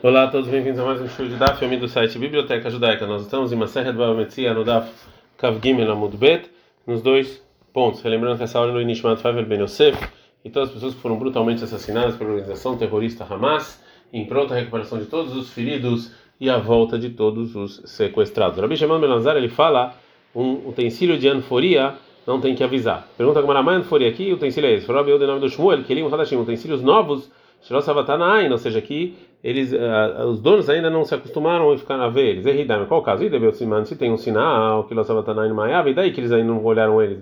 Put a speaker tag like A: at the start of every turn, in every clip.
A: Olá a todos, bem-vindos a mais um show de Daf, filme do site Biblioteca Judaica. Nós estamos em Maserhet Babametzia no Daf Kav Gimel Amud Bet, nos dois pontos. Relembrando que essa hora no Inishmat Favel Ben Yosef e todas as pessoas que foram brutalmente assassinadas pela organização terrorista Hamas, em pronta recuperação de todos os feridos e a volta de todos os sequestrados. Rabi Shimon Belazar ele fala um utensílio de anforia não tem que avisar. Pergunta como a anforia aqui, utensílio é esse. Falou o nome do Shmuel, que ele Hadashim, utensílios novos, Shirosavatanain, ou seja, que eles, uh, os donos ainda não se acostumaram a ficar a ver eles. Erridam, qual o caso? E deveu se tem um sinal que Losavatanain Maiava, e daí que eles ainda não olharam eles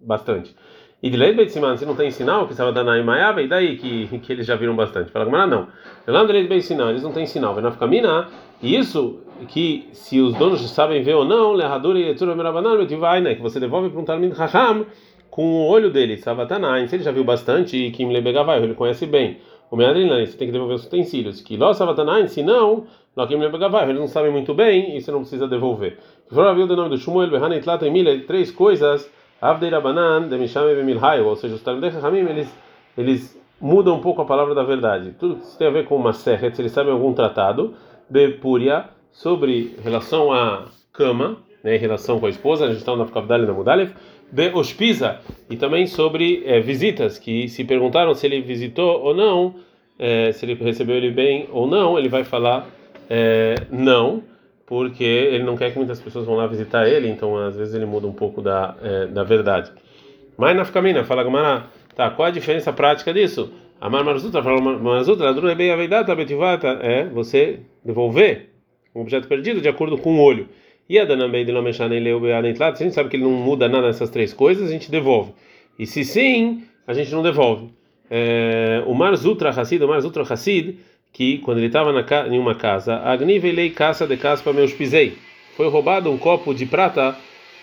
A: bastante. E de lei se não tem sinal que Savatanain Maiava, e daí que, que eles já viram bastante. Fala, mas não. Lá de lei sinal, eles não têm sinal. Vai na Ficamina, e isso que se os donos sabem ver ou não, Lehadura e Etura Merabanan, né? Que você devolve para um Talmud Raham com o olho dele, Savatanain, se ele já viu bastante, e Kim Lebegavai, ele conhece bem. O Meadrinan, você tem que devolver os utensílios. Que Ló Savatanain, se não, Kim Lebegavai, eles não sabem muito bem e você não precisa devolver. Fora viu o nome do Shmuel, Behanit Lata Mila, três coisas, Avdei Rabanan, Demishame Bemilhaio, ou seja, os Talmud Raham, eles, eles mudam um pouco a palavra da verdade. Tudo que tem a ver com uma serra, se eles sabem algum tratado, Bepuria, sobre relação à cama, né, em relação com a esposa, a gente está na Kavdali na Mudalev, Beospisa, e também sobre é, visitas, que se perguntaram se ele visitou ou não, é, se ele recebeu ele bem ou não, ele vai falar é, não, porque ele não quer que muitas pessoas vão lá visitar ele, então às vezes ele muda um pouco da, da verdade. Mas na Ficamina, fala Gamara, tá, qual a diferença prática disso? Amar fala Marzutra, é bem a betivata, é você devolver um objeto perdido de acordo com o olho. E a Danambei de Lomechanei leu se a gente sabe que ele não muda nada nessas três coisas, a gente devolve. E se sim, a gente não devolve. É, o Marzutra Hassid, o Marzutra Hassid, que quando ele estava em uma casa, Agnivelei caça de caspa meus pisei. Foi roubado um copo de prata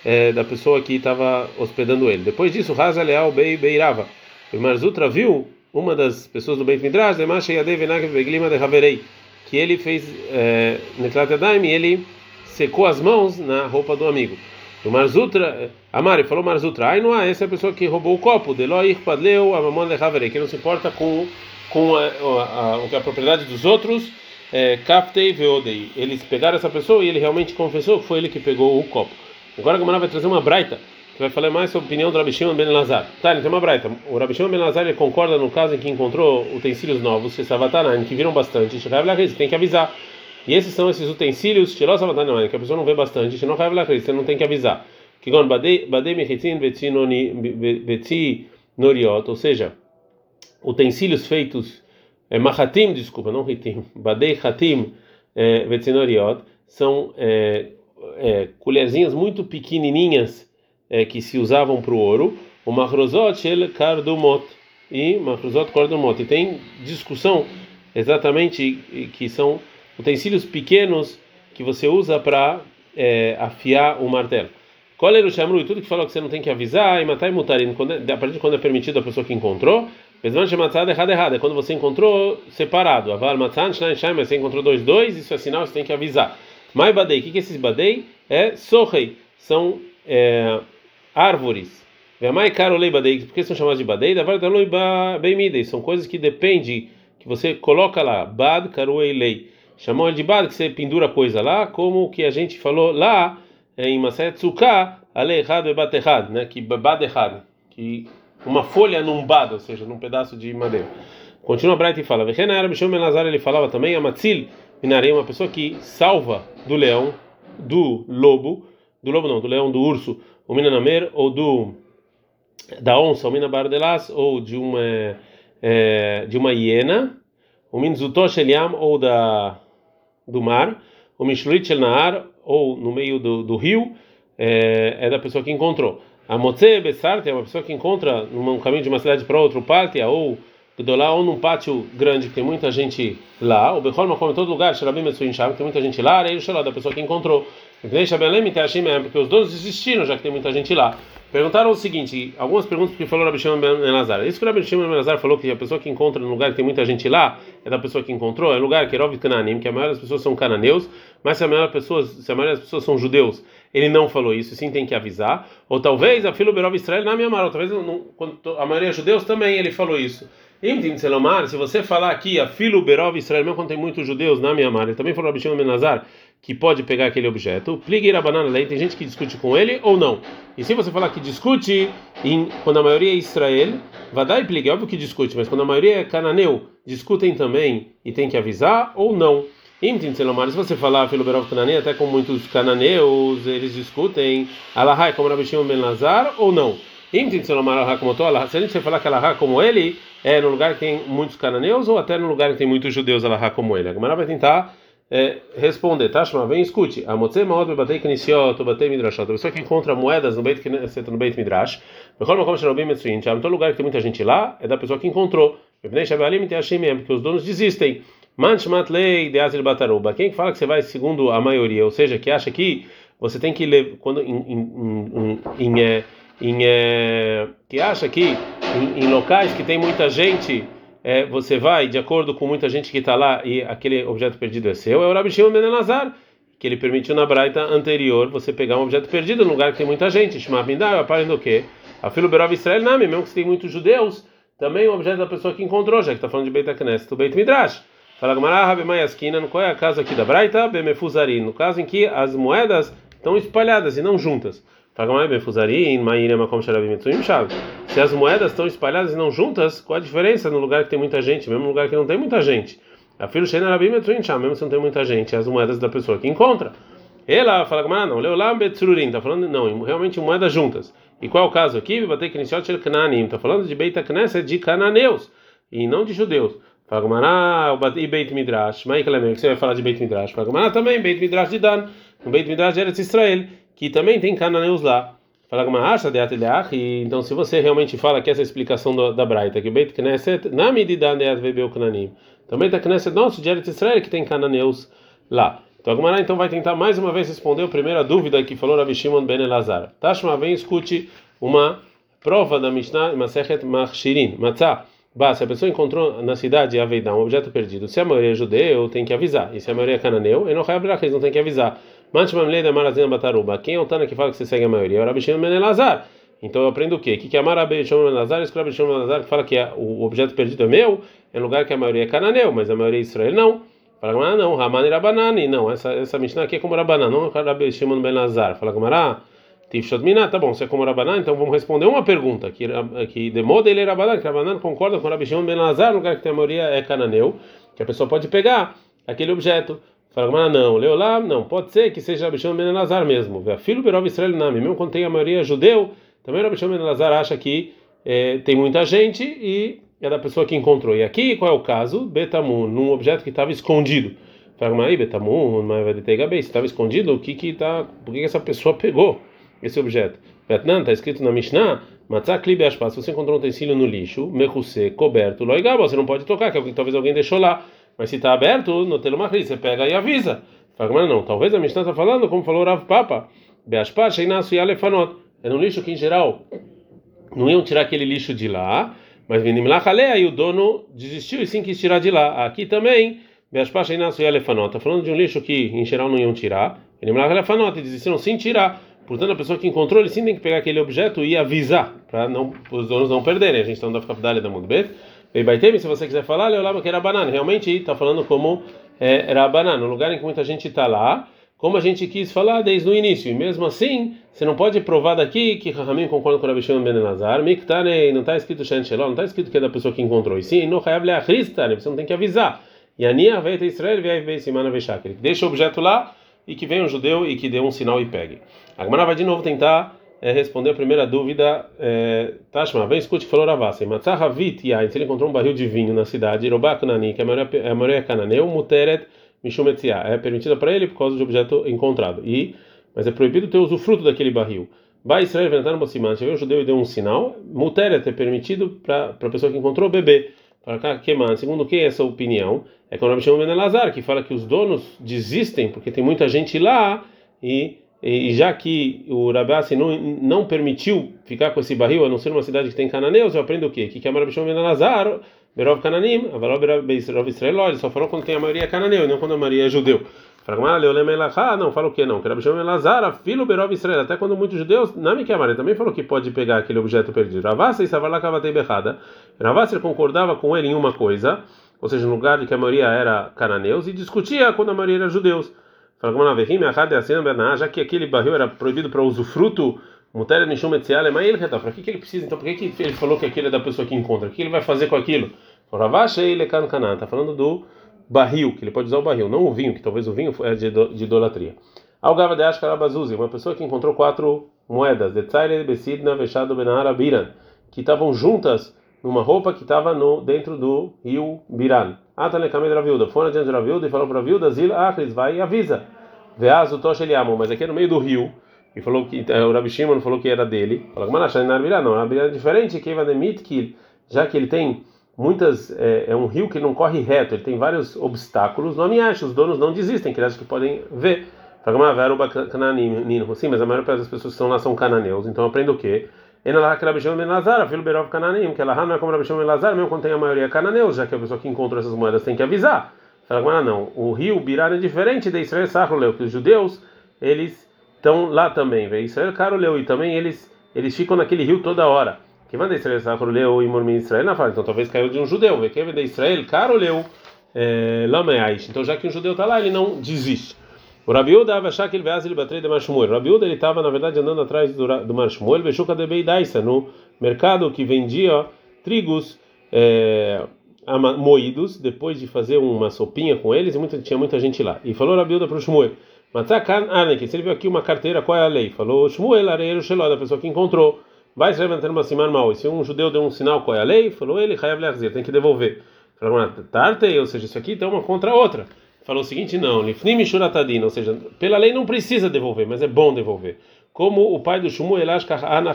A: é, da pessoa que estava hospedando ele. Depois disso, Raza Leal Bei Beirava. O Marzutra viu uma das pessoas do Beit Midrash, Demasha Yadev Beglima de Haverei que ele fez é, Netlat Yadayim e ele secou as mãos na roupa do amigo. O Marzutra, Amari falou Marzutra, ai não essa é a pessoa que roubou o copo, Deloir Padleu, a mamãe de que não se importa com, com a, a, a, a propriedade dos outros, é, Kaftei Veodei. Eles pegaram essa pessoa e ele realmente confessou que foi ele que pegou o copo. Agora a Gamara vai trazer uma braita que vai falar mais sobre a opinião do Rabi Shimon Ben Lazar. Tá, ele tem uma braita. O Rabi Shimon Ben Lazar ele concorda no caso em que encontrou utensílios novos, que viram bastante, tem que avisar. E esses são esses utensílios, que a pessoa não vê bastante, você não tem que avisar. Que ou seja, utensílios feitos, é, mahatim, desculpa, não ritim, badei hatim, é, vetzinoriot, são é, é, colherzinhas muito pequenininhas é, que se usavam para o ouro, o macrozot el kardumot e macrozot kardumot. E tem discussão exatamente que são utensílios pequenos que você usa para é, afiar o martelo. Koler o chamru e tudo que falou que você não tem que avisar e matar e mutar, é, a partir de quando é permitido a pessoa que encontrou. Mesmo chamatzada errado errado, é quando você encontrou separado. Aval matzan shnaim mas você encontrou dois dois, isso é sinal, você tem que avisar. Mai badei, o que que é esses badei? É sorrei, são é, árvores. Por que são chamadas de badei? São coisas que dependem, que você coloca lá, bad karuei lei. Chamam de bad, que você pendura coisa lá, como que a gente falou lá em Maset Tzuka, ale errado e bat né? Que bad errado, que uma folha num ou seja, num pedaço de madeira. Continua Bright e fala, ele falava também, a Matzil, uma pessoa que salva do leão, do lobo, do lobo não, do leão, do urso, o Minanamer, ou do da onça, o Minabardelas, ou de uma é, de uma hiena, o Minzutosh Eliam, ou da do mar, o Mishluit Nahar, ou no meio do, do rio, é, é, da pessoa que encontrou. A Motze Besarte é uma pessoa que encontra num caminho de uma cidade para outro, Partia, ou lá ou num pátio grande que tem muita gente lá, o Bechol come em todo lugar, Shalabim Metsuin Shab, tem muita gente lá, aí o da pessoa que encontrou. Porque os donos desistiram, já que tem muita gente lá. Perguntaram o seguinte, algumas perguntas porque falou Rabi Shimon Ben Elazar. Isso que Rabi Shimon Ben Elazar falou que a pessoa que encontra no lugar que tem muita gente lá é da pessoa que encontrou, é lugar que é Rov Cananim, que a maioria das pessoas são cananeus, mas se a maioria das pessoas, se a maioria das pessoas são judeus, ele não falou isso, sim tem que avisar. Ou talvez a filo Berov Israel na minha mara, talvez não, a maioria é judeus também ele falou isso. Se você falar aqui, a filo Berov Israel, mesmo quando tem muitos judeus na minha ele também falou Abishon Menazar que pode pegar aquele objeto. Pligueira banana lei, tem gente que discute com ele ou não. E se você falar que discute em, quando a maioria é Israel, e pligue, é óbvio que discute, mas quando a maioria é cananeu, discutem também e tem que avisar ou não. Se você falar filo Berov Cananeu, até com muitos cananeus, eles discutem, Alahai como Rabishon Menazar ou não. Se a gente falar que Alahá como ele, é no lugar que tem muitos cananeus ou até no lugar que tem muitos judeus Alahá como ele. A Gemara vai tentar é, responder, tá? Shema, vem, escute. A Motze Maod Bebatei Knisiot, Batei Midrashot. A pessoa que encontra moedas no Beit Knesset, no Beit Midrash. Bechol Makom Sherobim Metsuin. Em todo lugar que tem muita gente lá, é da pessoa que encontrou. Bebnei Shabalim Teashim porque os donos desistem. Manchmat Lei de Azil Bataruba. Quem fala que você vai segundo a maioria, ou seja, que acha que você tem que ler, quando em, em, em, em é, em, é, que acha que em, locais que tem muita gente é, você vai de acordo com muita gente que está lá e aquele objeto perdido é seu, é o Rabi Shimon que ele permitiu na braita anterior você pegar um objeto perdido num lugar que tem muita gente. Shema Bindar, aparecendo o quê? A filo Berov Israel Nami, mesmo que tem muitos judeus, também o objeto da pessoa que encontrou, já que está falando de Beit Knesset, o Beit Midrash. Fala Gamara, Rabi Mayaskina, qual é a casa aqui da braita? Bemefuzari, no caso em que as moedas estão espalhadas e não juntas. Se as moedas estão espalhadas e não juntas, qual a diferença no lugar que tem muita gente, mesmo no lugar que não tem muita gente? A mesmo se não tem muita gente, as moedas da pessoa que encontra. Ela fala que não, Leolam está falando, não, realmente moedas juntas. E qual é o caso aqui? Batei Knisiot El Kananim, está falando de Beit Knesset de cananeus e não de judeus. Fala Gmará, e Beit Midrash, Maiklem, que você vai falar de Beit Midrash. Fala também, Beit Midrash de Dan, no Beit Midrash de Eretz Israel que também tem cananeus lá. Fala uma racha de e então se você realmente fala que essa é a explicação do, da Braita, que o Beit Knesset na medida de Advebeu Cananim, também está Knesset nosso de Eretz Israel que tem cananeus lá. Então Agmará então vai tentar mais uma vez responder a primeira dúvida que falou Rabi Shimon ben Elazar. Tashma vem escute uma prova da Mishnah Masechet Machshirin, Matzah. Bah, se a pessoa encontrou na cidade Aveidá um objeto perdido, se a maioria é judeu, tem que avisar. E se a maioria é cananeu, não eles não tem que avisar. Quem é o Tana que fala que você segue a maioria? É o Rabi Shimon Ben Elazar. Então eu aprendo o quê? Que que é Rabi Shimon Ben Elazar? Esse Rabi Shimon Ben Elazar que fala que é, o objeto perdido é meu, é lugar que a maioria é cananeu, mas a maioria é Israel não. Fala, ah, não, Raman e Rabanani. Não, essa, essa Mishnah aqui é como Rabanan, não é Rabi Shimon Ben Elazar. Fala, Gamara, Tifshot Minah, tá bom, você é como Rabanan, então vamos responder uma pergunta. Que, que de modo ele Rabanan, que Rabanan concorda com Rabi Shimon Ben Elazar, lugar que a maioria é cananeu, que a pessoa pode pegar aquele objeto. Fala, não, leu lá, não, pode ser que seja Rabishon Ben Elazar mesmo. Filho Berov Israel Nami, mesmo quando tem a maioria judeu, também Rabishon Ben Elazar acha que é, tem muita gente e é da pessoa que encontrou. E aqui, qual é o caso? Betamun, num objeto que estava escondido. Fala, aí, Betamun, mas se estava escondido, o que que tá, por que, que essa pessoa pegou esse objeto? Betnan, está escrito na Mishnah, Matzah Klibe Ashpas, você encontrou um utensílio no lixo, Mechuse, coberto, Loigaba, você não pode tocar, que talvez alguém deixou lá. Mas se está aberto, no telomachri, você pega e avisa. Fala, mas não, talvez a Mishnah está falando, como falou Rav Papa, Beashpar, Sheinasu e Alefanot. É um lixo que, em geral, não iam tirar aquele lixo de lá, mas Vinimlachalea, aí o dono desistiu e sim quis tirar de lá. Aqui também, Beashpar, Sheinasu e Alefanot. Está falando de um lixo que, em geral, não iam tirar. Vinimlachalea, Fanot, e desistiram sem tirar. Portanto, a pessoa que encontrou, ele sim tem que pegar aquele objeto e avisar, para os donos não perderem. A gente está no Dafkabdale da Mudbet. Beibaitemi, se você quiser falar, Leolama que era banana. Realmente está falando como é, era banana, no lugar em que muita gente está lá, como a gente quis falar desde o início. E mesmo assim, você não pode provar daqui que Rahamim concorda com o Rabi Shimon Ben Elazar, Miktane, não está escrito Shen não está escrito que é da pessoa que encontrou. E sim, no Hayav Leachristane, você não tem que avisar. E a Nia vai ter Israel, vai ver Simana Veshak. Deixa o objeto lá e que venha um judeu e que dê um sinal e pegue. A Gemara vai de novo tentar é, responder a primeira dúvida. É, Tashma, vem escute que falou Ravassa. Matzahavit Yain, se ele encontrou um barril de vinho na cidade, Robakunani, que é a maioria, é cananeu, Muteret Mishumetzia, é permitida para ele por causa do objeto encontrado. E, mas é proibido ter usufruto daquele barril. Vai Israel inventando Bosiman, se o judeu e deu um sinal, Muteret é permitido para a pessoa que encontrou beber. Para cá, que segundo quem é essa opinião? É quando o Rabi Shimon Ben Elazar, que fala que os donos desistem porque tem muita gente lá e e já que o Rabassi não, não permitiu ficar com esse barril, a não ser uma cidade que tem cananeus, eu aprendo o quê? Que que é Marabishon Ben Lazar, Berov Cananim, Avarov Israel, ele só falou quando tem a maioria cananeu, não quando a maioria é judeu. Elachá, não, fala o que não? Que Rabi Shimon Elazar, filho Berov Israel, até quando muitos judeus, Nami Kiamare, também falou que pode pegar aquele objeto perdido. Ravassa e Savarla Kavatei Berrada. Ravassa concordava com ele em uma coisa, ou seja, no lugar de que a maioria era cananeus, e discutia quando a maioria era judeus. Achad Yasin Berná, já que aquele barril era proibido para usufruto, mas ele Para que, que ele precisa? Então, por que, que ele falou que aquele é da pessoa que encontra? O que ele vai fazer com aquilo? E Canaan, está falando do barril, que ele pode usar o barril, não o vinho, que talvez o vinho é de, de idolatria. Algava de Ashkarabazuzi, uma pessoa que encontrou quatro moedas, de Biran, que estavam juntas numa roupa que estava dentro do rio Biran. Atalekame da viúda, foi adiante da viúda e falou para a viúda, Zil Achris, vai e avisa. Veazo Tosh Eliamo, mas aqui é no meio do rio, e falou que eh, o Rabi Shimon falou que era dele. Falou que Manachan Biran, não, Biran é diferente, que vai de já que ele tem muitas é, é, um rio que não corre reto, ele tem vários obstáculos. Não me acha, os donos não desistem, que eles que podem ver. Sim, mas a maior parte das pessoas que estão lá são cananeus. Então aprenda o quê? Ela lá que Rabi Shimon ben Lazar, filho Berov Cananim, que ela não é como Rabi Shimon ben Lazar, mesmo quando tem a maioria cananeus, já que a pessoa que encontrou essas moedas tem que avisar. Fala, não, o rio Birar é diferente de Israel Sacroleu, que os judeus, eles estão lá também, vê Israel Caroleu, e também eles eles ficam naquele rio toda hora. Que manda Israel Sacro leu e Mormin Israel na fala. Então talvez caiu de um judeu. Vê que vem Israel, caro leu é, Lameaish. Então já que um judeu está lá, ele não desiste. O Rabiuda achar que ele vai ele de Marshmuel. O Rabiuda ele estava na verdade andando atrás do, do Marshmuel, Bechuca de Beidaisa, no mercado que vendia trigos é, moídos, depois de fazer uma sopinha com eles, e muita, tinha muita gente lá. E falou Rabiuda para o Shmuel. Matzakan Anek, se ele viu aqui uma carteira, qual é a lei? Falou Shmuel, areiro Sheló, da pessoa que encontrou. Vai se levantando uma semana mal. E se um judeu deu um sinal, qual é a lei? Falou ele, tem que devolver. Falou, Tarte, ou seja, isso aqui tem uma contra a outra. Falou o seguinte, não, Lifnim ou seja, pela lei não precisa devolver, mas é bom devolver. Como o pai do Shmuel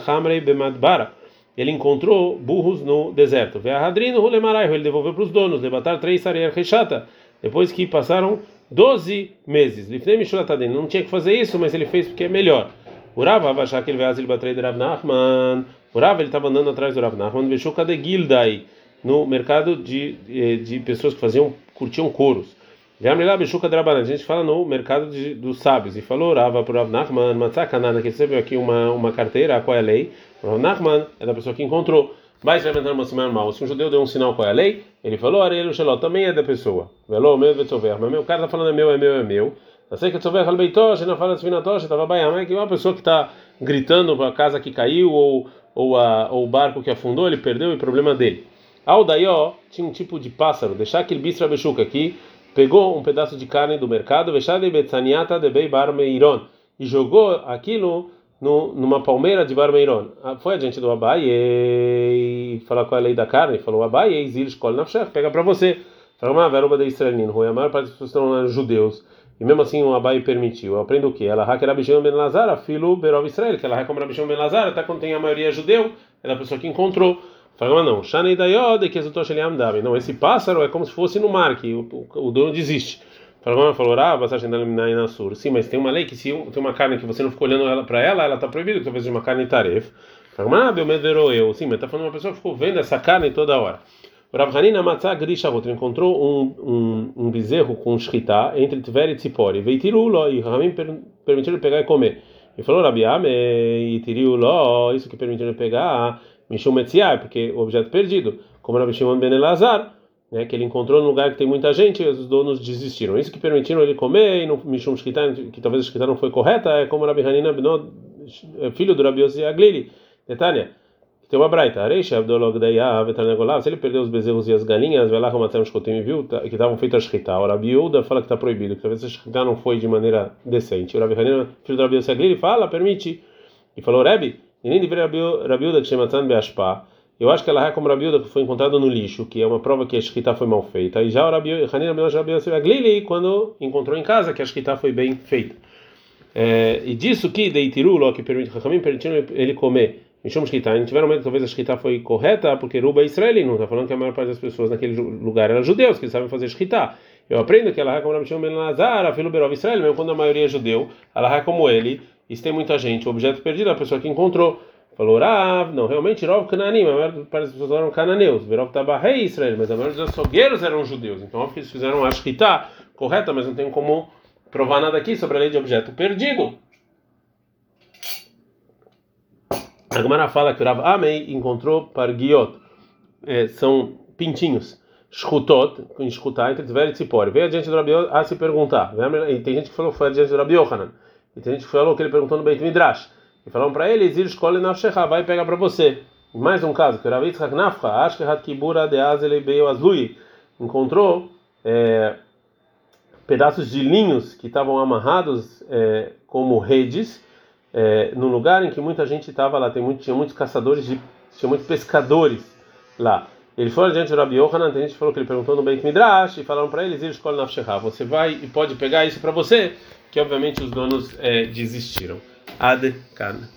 A: Hamrei Bemadbara, ele encontrou burros no deserto. Veahadrino ele devolveu para os donos, debatar três sarear rechata, depois que passaram 12 meses. Lifnim Shuratadin, não tinha que fazer isso, mas ele fez porque é melhor. Achar que ele veio batrei de Rav Nachman. O Rav ele estava andando atrás do Rav Nachman, deixou cadê Gildai no mercado de, eh, de pessoas que faziam curtiam couros. A gente fala no mercado de, dos sábios. E falou Rava o Rav Nachman, Matzakanana, que recebeu aqui uma, uma carteira, qual é a lei? O Rav Nachman é da pessoa que encontrou. Vai se levantando uma semana mal. Se um judeu deu um sinal, qual é a lei? Ele falou, Arelo Shaló, também é da pessoa. Velô, meu, Mas meu cara está falando é meu, é meu, é meu. Eu sei que souber Halbeitosh, não fala Svinatosh, estava Bayama, que uma pessoa que está gritando para a casa que caiu ou, ou, a, ou o barco que afundou, ele perdeu e problema dele. Aldaió tinha um tipo de pássaro, deixar aquele bistra bechuca aqui, pegou um pedaço de carne do mercado, de betzaniata de beibar meiron, e jogou aquilo no, numa palmeira de Barmeiron. Ah, foi adiante do Abai e falou qual é a lei da carne, falou Abai, Zil Shkol Nafshech, pega para você. Falou, uma verba de Israelino, a maior parte das pessoas estão judeus. E mesmo assim o Abai permitiu. Eu aprendo o quê? Ela hacker Abishon ben Lazar, filho Berov Israel, que ela hacker Abishon ben Lazar, até quando tem a maioria judeu, é a pessoa que encontrou. Fala, não, Shanei Dayod, que exultou Davi. Não, esse pássaro é como se fosse no mar, que o, o, dono desiste. Fala, falou, ah, passagem da na sur. Sim, mas tem uma lei que se tem uma carne que você não ficou olhando ela para ela, ela está proibida, talvez de uma carne taref. Fala, ah, eu. Sim, mas está falando uma pessoa que ficou vendo essa carne toda hora. Rav Hanina Matzah Grishavot encontrou um, um, um bezerro com shkita entre Tver e Tzipori. Veitirulo e Ramim permitiram pegar e comer. E falou Rabi Ame e Tiriulo, isso que permitiram pegar, Mishum Metziah, porque o objeto perdido, como Rabi Shimon Ben Elazar, né, que ele encontrou num lugar que tem muita gente e os donos desistiram. Isso que permitiram ele comer e no Mishum Shkita, que talvez a shkita não foi correta, é como Rabi Hanina filho do Rabi Yossi Aglili. Detalhe. Tem uma braita, Areixa Abdolog Daya Vetanegolav, se ele perdeu os bezerros e as galinhas, vai lá arrumatar os e viu que estavam feitos a shkita. O Rabi Yehuda fala que está proibido, que talvez a shkita não foi de maneira decente. O Rabi Hanina, filho do Rabi Yossi fala, permite. E falou, Rabi, que. Eu acho que ela é como Rabi Yehuda que foi encontrado no lixo, que é uma prova que a shkita foi mal feita. E já o Rabi Hanina Rabi Yossi quando encontrou em casa que a shkita foi bem feita. É, e disso que Deitiru, que permite, permitiram ele comer Mishum Shkita, em tiveram medo talvez a Shkita foi correta, porque Ruba é israelino, está falando que a maior parte das pessoas naquele lugar eram judeus, que sabem fazer Shkita. Eu aprendo que ela é como Rabi Shimon Ben Lazar, filho Berov Israel, mesmo quando a maioria é judeu, ela é como ele, e se tem muita gente, o objeto perdido é a pessoa que encontrou. Falou, Rav, não, realmente Rov Cananim, a maior parte das pessoas eram cananeus, Berov Tabarrei Israel, mas a maioria dos açougueiros eram judeus, então eles fizeram a Shkita correta, mas não tem como provar nada aqui sobre a lei de objeto perdido. A Gemara fala que o Rav Amei encontrou pargiot, é, são pintinhos, shchutot, em shchutar, entre Tver e Tzipor. Veio adiante do Rabi a se perguntar. Tem gente que falou que foi adiante do Rabi Yohanan. E tem gente que falou que ele perguntou no Beit Midrash. E falaram para ele, Zil escolhe na Shecha, vai pegar para você. E mais um caso, que Rabi Yitzhak Nafcha, Ashkehat Kibura de Azele Azlui, encontrou é, pedaços de linhos que estavam amarrados é, como redes, é, num lugar em que muita gente estava lá, tem muito, tinha muitos caçadores, de, tinha muitos pescadores lá. Ele foi adiante do Rabi Yohanan, tem gente que falou que ele perguntou no Beit Midrash, e falaram para ele, Zil escolhe na Shecha, você vai e pode pegar isso para você, que obviamente os donos é, desistiram. Ad Kan.